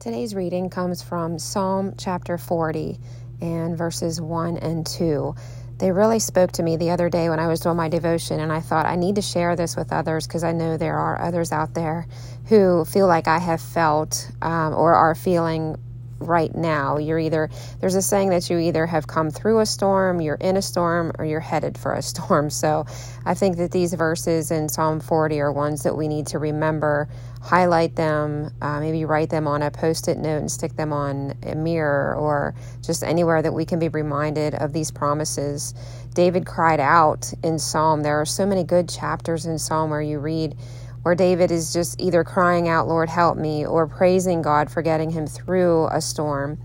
Today's reading comes from Psalm chapter 40 and verses 1 and 2. They really spoke to me the other day when I was doing my devotion, and I thought I need to share this with others because I know there are others out there who feel like I have felt um, or are feeling right now. You're either, there's a saying that you either have come through a storm, you're in a storm, or you're headed for a storm. So I think that these verses in Psalm 40 are ones that we need to remember, highlight them, uh, maybe write them on a post it note and stick them on a mirror or just anywhere that we can be reminded of these promises. David cried out in Psalm. There are so many good chapters in Psalm where you read, where David is just either crying out, Lord, help me, or praising God for getting him through a storm.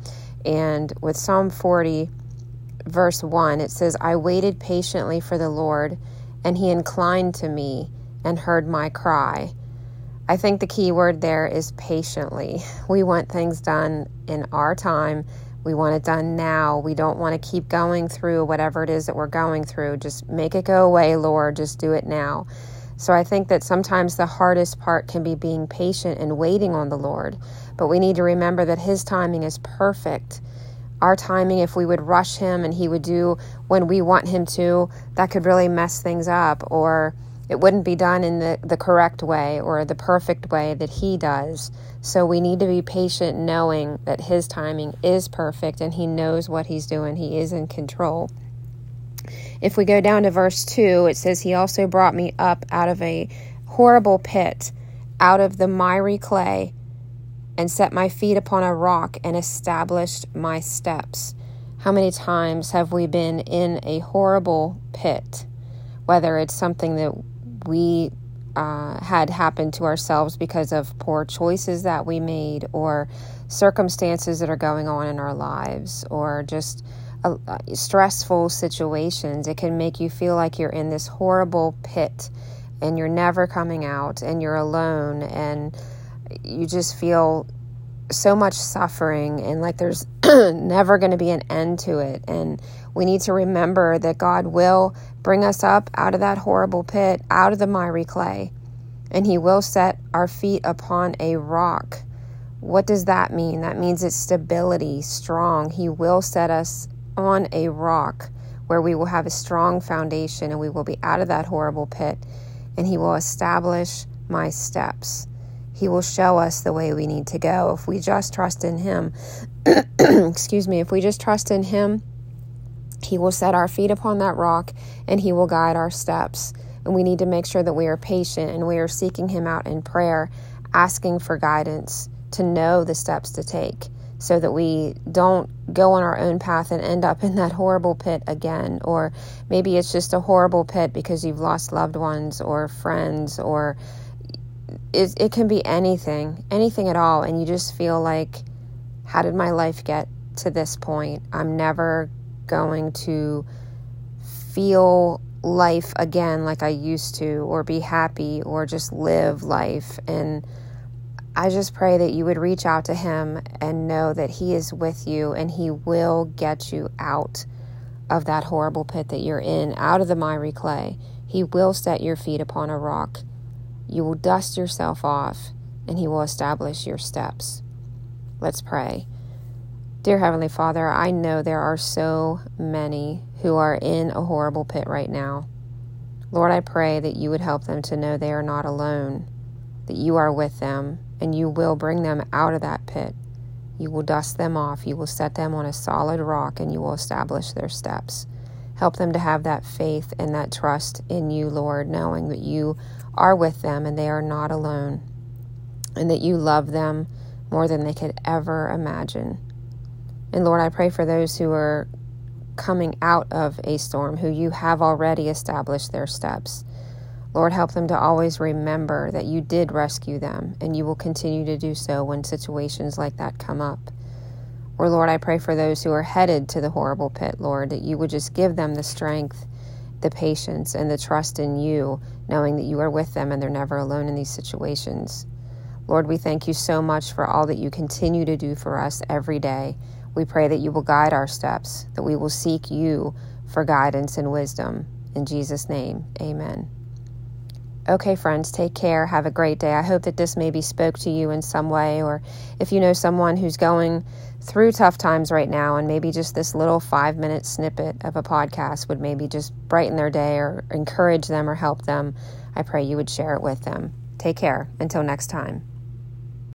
And with Psalm 40, verse 1, it says, I waited patiently for the Lord, and he inclined to me and heard my cry. I think the key word there is patiently. We want things done in our time. We want it done now. We don't want to keep going through whatever it is that we're going through. Just make it go away, Lord. Just do it now. So I think that sometimes the hardest part can be being patient and waiting on the Lord. But we need to remember that His timing is perfect. Our timing, if we would rush Him and He would do when we want Him to, that could really mess things up, or it wouldn't be done in the, the correct way or the perfect way that He does. So we need to be patient, knowing that His timing is perfect and He knows what He's doing, He is in control. If we go down to verse 2, it says, He also brought me up out of a horrible pit, out of the miry clay, and set my feet upon a rock and established my steps. How many times have we been in a horrible pit? Whether it's something that we uh, had happened to ourselves because of poor choices that we made, or circumstances that are going on in our lives, or just stressful situations. It can make you feel like you're in this horrible pit and you're never coming out and you're alone and you just feel so much suffering and like there's never going to be an end to it. And we need to remember that God will bring us up out of that horrible pit, out of the miry clay, and He will set our feet upon a rock. What does that mean? That means it's stability, strong. He will set us on a rock where we will have a strong foundation and we will be out of that horrible pit, and He will establish my steps. He will show us the way we need to go. If we just trust in Him, excuse me, if we just trust in Him, He will set our feet upon that rock and He will guide our steps. And we need to make sure that we are patient and we are seeking Him out in prayer, asking for guidance to know the steps to take so that we don't go on our own path and end up in that horrible pit again. Or maybe it's just a horrible pit because you've lost loved ones or friends, or it, it can be anything, anything at all. And you just feel like, how did my life get to this point? I'm never going to feel life again like I used to, or be happy, or just live life. And I just pray that you would reach out to him and know that he is with you and he will get you out of that horrible pit that you're in, out of the miry clay. He will set your feet upon a rock. You will dust yourself off and he will establish your steps. Let's pray. Dear Heavenly Father, I know there are so many who are in a horrible pit right now. Lord, I pray that you would help them to know they are not alone, that you are with them, and you will bring them out of that pit. You will dust them off. You will set them on a solid rock and you will establish their steps. Help them to have that faith and that trust in you, Lord, knowing that you are with them and they are not alone, and that you love them more than they could ever imagine. And Lord, I pray for those who are coming out of a storm, who you have already established their steps. Lord, help them to always remember that you did rescue them and you will continue to do so when situations like that come up. Or, Lord, I pray for those who are headed to the horrible pit, Lord, that you would just give them the strength, the patience, and the trust in you, knowing that you are with them and they're never alone in these situations. Lord, we thank you so much for all that you continue to do for us every day. We pray that you will guide our steps, that we will seek you for guidance and wisdom. In Jesus' name, amen. Okay, friends, take care. Have a great day. I hope that this maybe spoke to you in some way, or if you know someone who's going through tough times right now, and maybe just this little five minute snippet of a podcast would maybe just brighten their day or encourage them or help them, I pray you would share it with them. Take care. Until next time.